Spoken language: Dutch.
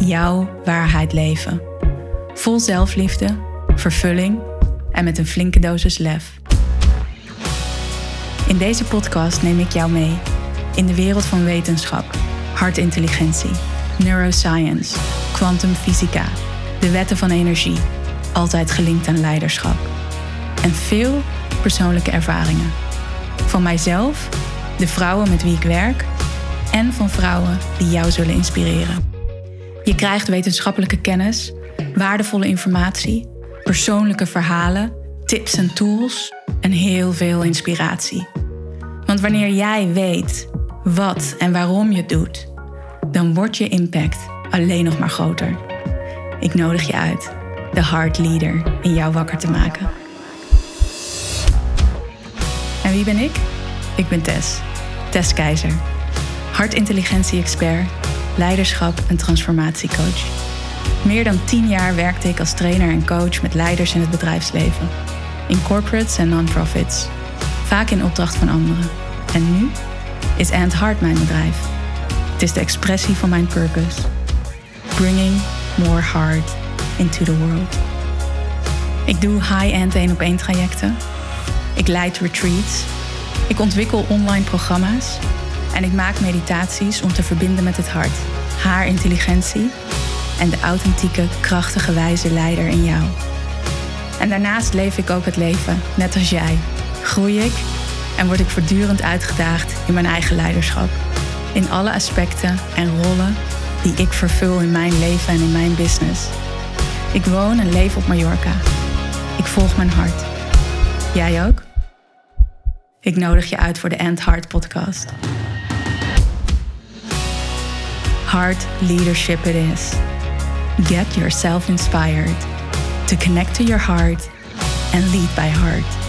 Jouw waarheid leven. Vol zelfliefde, vervulling en met een flinke dosis lef. In deze podcast neem ik jou mee in de wereld van wetenschap, hartintelligentie, neuroscience, kwantumfysica, de wetten van energie, altijd gelinkt aan leiderschap. En veel persoonlijke ervaringen. Van mijzelf, de vrouwen met wie ik werk en van vrouwen die jou zullen inspireren. Je krijgt wetenschappelijke kennis, waardevolle informatie, persoonlijke verhalen, tips en tools en heel veel inspiratie. Want wanneer jij weet wat en waarom je het doet, dan wordt je impact alleen nog maar groter. Ik nodig je uit de heart leader in jou wakker te maken. En wie ben ik? Ik ben Tess, Tess Keizer, hartintelligentie-expert, leiderschap en transformatiecoach. Meer dan tien jaar werkte ik als trainer en coach met leiders in het bedrijfsleven, in corporates en non-profits, vaak in opdracht van anderen. En nu is Ant Heart mijn bedrijf. Het is de expressie van mijn purpose. Bringing more heart into the world. Ik doe high-end één op één trajecten. Ik leid retreats. Ik ontwikkel online programma's. En ik maak meditaties om te verbinden met het hart, haar intelligentie en de authentieke, krachtige, wijze leider in jou. En daarnaast leef ik ook het leven, net als jij. Groei ik en word ik voortdurend uitgedaagd in mijn eigen leiderschap. In alle aspecten en rollen die ik vervul in mijn leven en in mijn business. Ik woon en leef op Mallorca. Ik volg mijn hart. Jij ook? Ik nodig je uit voor de End Heart podcast. Heart leadership it is. Get yourself inspired to connect to your heart and lead by heart.